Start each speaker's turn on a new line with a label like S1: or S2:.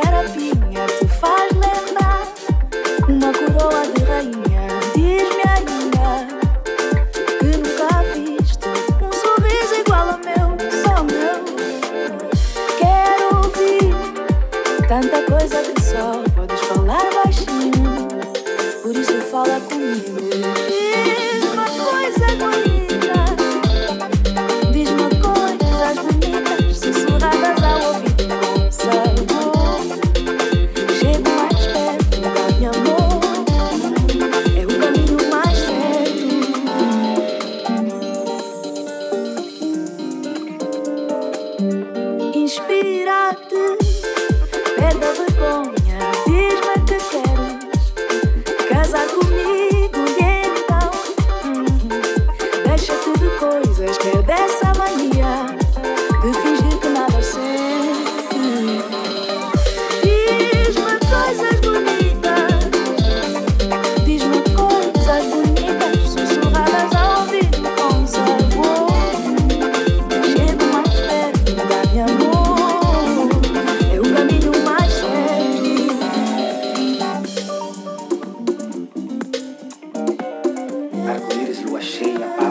S1: carapinha te faz lembrar uma coroa de rainha. Diz-me ainda que nunca viste um sorriso igual ao meu, só meu. Quero ouvir tanta coisa que só podes falar baixinho, por isso fala comigo. virar-te, perde a vergonha.
S2: I see you.